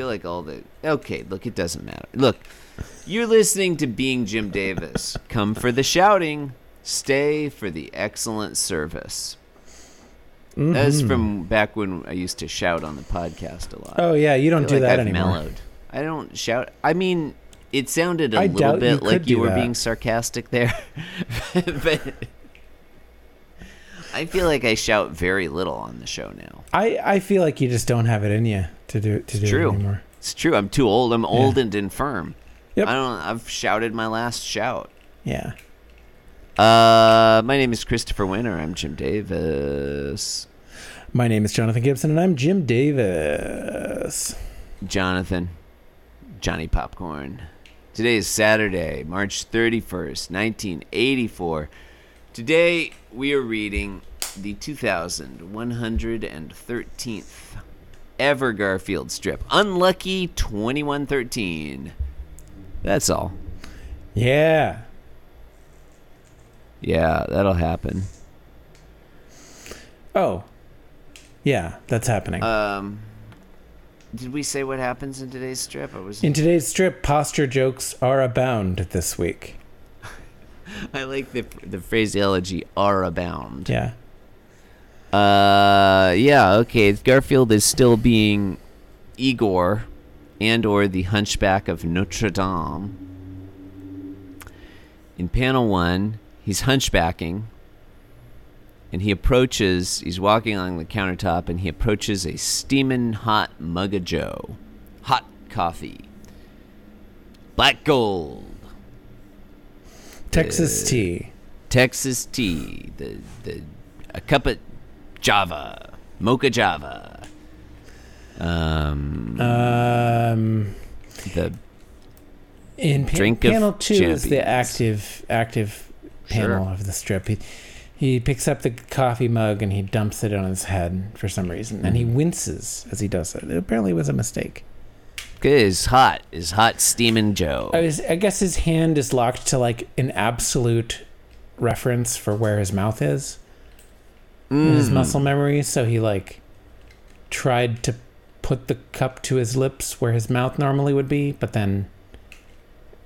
feel like all the okay. Look, it doesn't matter. Look, you're listening to Being Jim Davis. Come for the shouting, stay for the excellent service. That was from mm-hmm. back when I used to shout on the podcast a lot. Oh yeah, you don't do like that I've anymore. mellowed. I don't shout. I mean, it sounded a I little doubt you bit like you were that. being sarcastic there, but I feel like I shout very little on the show now. I, I feel like you just don't have it in you to do to do true. it anymore. It's true. I'm too old. I'm old and infirm. Yep. I don't. I've shouted my last shout. Yeah. Uh, my name is Christopher Winter. I'm Jim Davis. My name is Jonathan Gibson, and I'm Jim Davis. Jonathan, Johnny Popcorn. Today is Saturday, March 31st, 1984. Today we are reading the 2113th ever Garfield strip. Unlucky 2113. That's all. Yeah. Yeah, that'll happen. Oh. Yeah, that's happening. Um, did we say what happens in today's strip? I was. in today's strip, posture jokes are abound this week. I like the the phraseology "are abound." Yeah. Uh, yeah, okay. Garfield is still being Igor and or the Hunchback of Notre Dame. In panel one, he's hunchbacking, and he approaches. He's walking along the countertop, and he approaches a steaming hot mug of Joe, hot coffee, black gold, Texas tea. Texas tea, the the a cup of Java, mocha Java. Um, Um, the in pa- Drink panel two is the active active panel Sure. of the strip. He, he picks up the coffee mug and he dumps it on his head for some reason, and he Mm-hmm. winces as he does it. It apparently was a mistake. Is hot, is hot steaming Joe. I, was, I guess his hand is locked to like an absolute reference for where his mouth is in his Mm. muscle memory. So he like tried to put the cup to his lips where his mouth normally would be, but then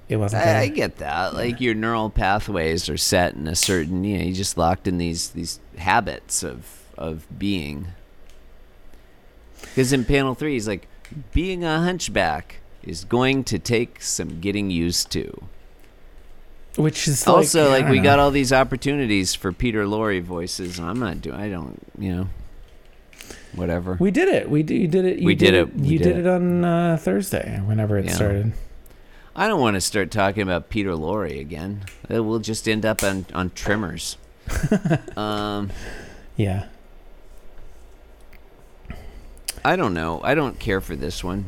it wasn't. I, I get that. Like your neural pathways are set in a certain, you know, you just locked in these these habits of of being. Because in panel three, he's like, being a hunchback is going to take some getting used to. Which is like, also, like we know. got all these opportunities for Peter Lorre voices, I'm not doing. I don't, you know, whatever. We did it. We d- you did it. You We did it. We you did did, it. it on uh, Thursday, whenever it Yeah. started. I don't want to start talking about Peter Lorre again. We'll just end up on on trimmers. um, Yeah. I don't know. I don't care for this one.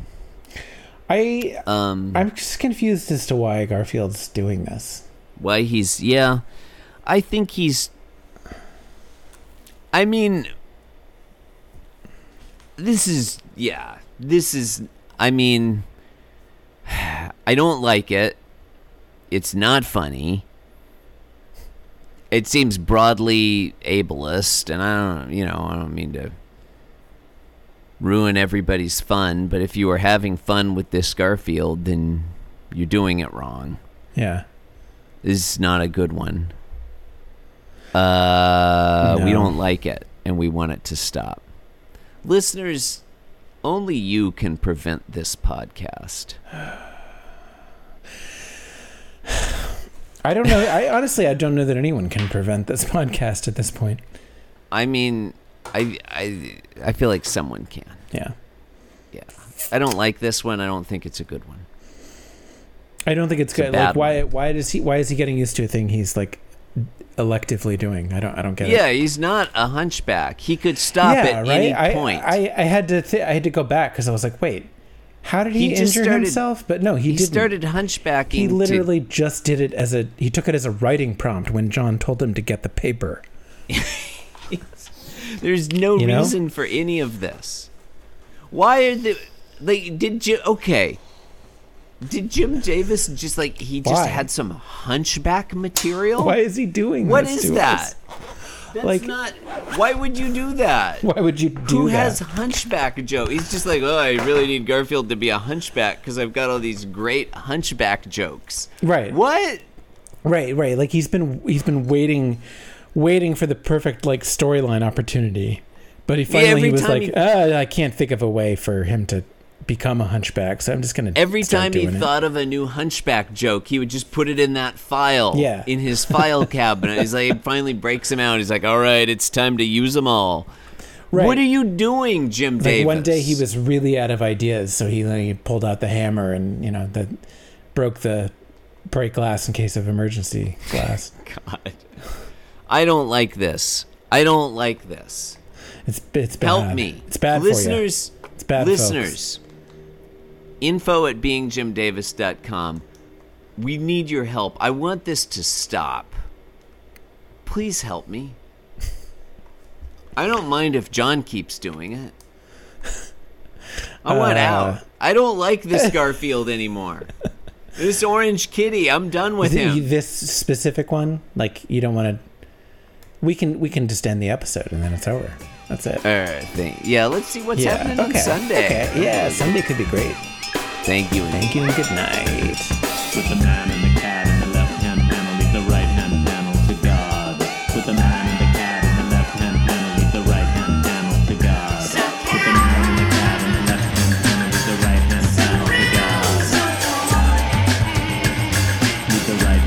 I Um, I'm just confused as to why Garfield's doing this. why he's yeah. I think he's. I mean, this is yeah. This is. I mean, I don't like it. It's not funny. It seems broadly ableist, and I don't, you know, I don't mean to ruin everybody's fun, but if you are having fun with this Garfield, then you're doing it wrong. Yeah. This is not a good one. Uh, we don't like it, and we want it to stop. Listeners, only you can prevent this podcast. I don't know. I honestly I don't know that anyone can prevent this podcast at this point. I mean, I, I, I feel like someone can. Yeah. Yeah. I don't like this one. I don't think it's a good one. I don't think it's, It's good. Like why why does he why is he getting used to a thing he's like electively doing? I don't I don't get it. Yeah, he's not a hunchback. He could stop at any I, point. I, I had to th- I had to go back because I was like, wait, how did he, He injure started- himself? But no, he, he didn't. started hunchbacking. he to- literally just did it as a he took it as a writing prompt when John told him to get the paper. There's no You know? reason for any of this. Why are the like? Did you okay? Did Jim Davis just like he just Why? had some hunchback material? Why is he doing What is that? us? That's Like- not. Why would you do that? Why would you do that? Who that? has hunchback joke? He's just like, oh, I really need Garfield to be a hunchback because I've got all these great hunchback jokes. Right. What? Right, right. Like he's been he's been waiting waiting for the perfect like storyline opportunity. But he finally every he was like, he- uh, I can't think of a way for him to become a hunchback, so I'm just gonna Every time he it. thought of a new hunchback joke, he would just put it in that file. Yeah. In his file cabinet. He's like, he finally breaks him out. He's like, all right, it's time to use them all. Right. What are you doing, Jim like Davis? one day he was really out of ideas, so he, he pulled out the hammer and you know the broke the break glass in case of emergency glass. God. I don't like this. I don't like this. It's it's bad. Help me. It's bad Listeners, for you. It's bad, folks. listeners. Info at beingjimdavis.com. We need your help. I want this to stop. Please help me. I don't mind if John keeps doing it. I want Uh. out. I don't like this Garfield anymore. This orange kitty, I'm done with Th- him. This specific one, like you don't want to. We can we can just end the episode and then it's over. That's it. All right, thank- yeah, let's see what's yeah. happening okay. on Sunday. Okay. Yeah, Sunday could be great. Thank you. Thank you and good night. With the man and the cat in the left hand panel, leave the right hand panel to God. With the man and the cat in the left hand panel, leave the right hand panel to God. With the man and the cat in the left hand panel, leave the right hand panel to God. Leave the right